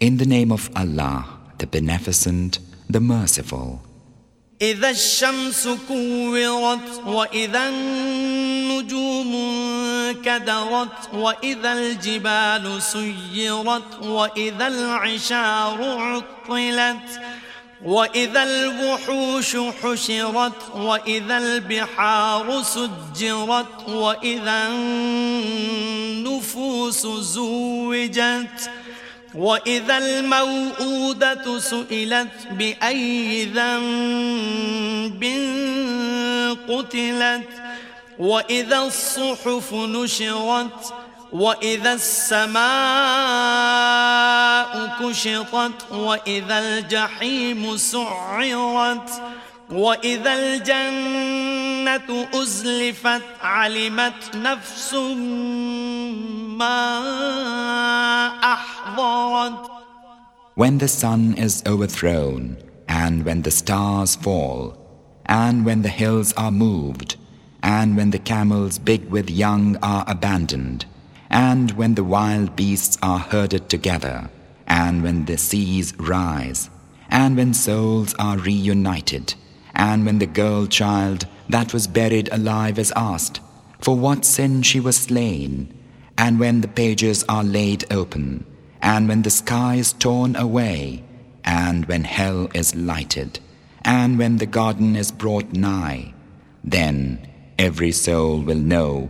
In the name of Allah, the Beneficent, the Merciful. إذا الشمس كورت وإذا النجوم كدرت وإذا الجبال سيرت وإذا العشار عطلت وإذا الوحوش حشرت وإذا البحار سجرت وإذا النفوس زوجت وإذا الموءودة سئلت بأي ذنب قتلت وإذا الصحف نشرت وإذا السماء كشطت وإذا الجحيم سعرت وإذا الجنة أزلفت علمت نفس ما أحضرت When the sun is overthrown, and when the stars fall, and when the hills are moved, and when the camels big with young are abandoned, and when the wild beasts are herded together, and when the seas rise, and when souls are reunited, and when the girl child that was buried alive is asked, for what sin she was slain, and when the pages are laid open, and when the sky is torn away, and when hell is lighted, and when the garden is brought nigh, then every soul will know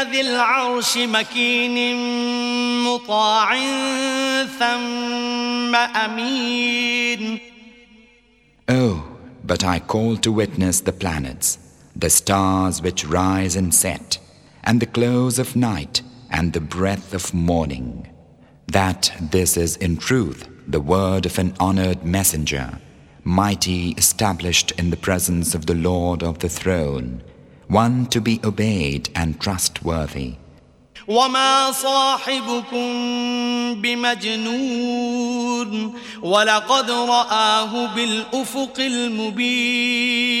ذي العرش مكين مطاع ثم أمين Oh, but I call to witness the planets, the stars which rise and set, and the close of night and the breath of morning, that this is in truth the word of an honored messenger, mighty established in the presence of the Lord of the throne, one to be obeyed and trustworthy. وما صاحبكم بمجنون ولقد رآه بالأفق المبين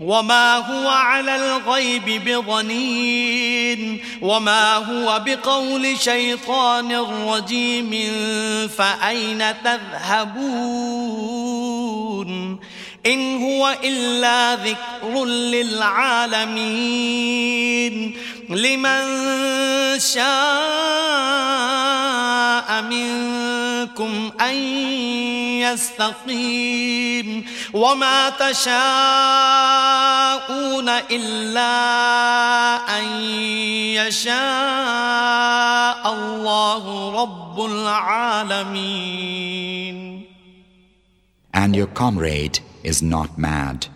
وما هو على الغيب بضنين وما هو بقول شيطان رجيم فأين تذهبون إن هو إلا ذكر للعالمين. لمن شاء منكم أن يستقيم. وما تشاءون إلا أن يشاء الله رب العالمين. And your comrade is not mad.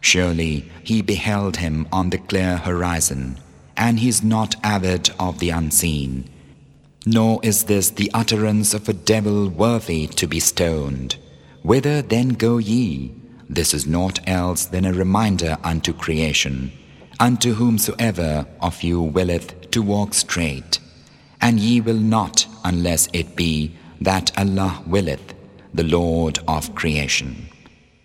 Surely he beheld him on the clear horizon, and he is not avid of the unseen. Nor is this the utterance of a devil worthy to be stoned. Whither then go ye? This is naught else than a reminder unto creation, unto whomsoever of you willeth to walk straight. And ye will not unless it be that Allah willeth, the Lord of creation.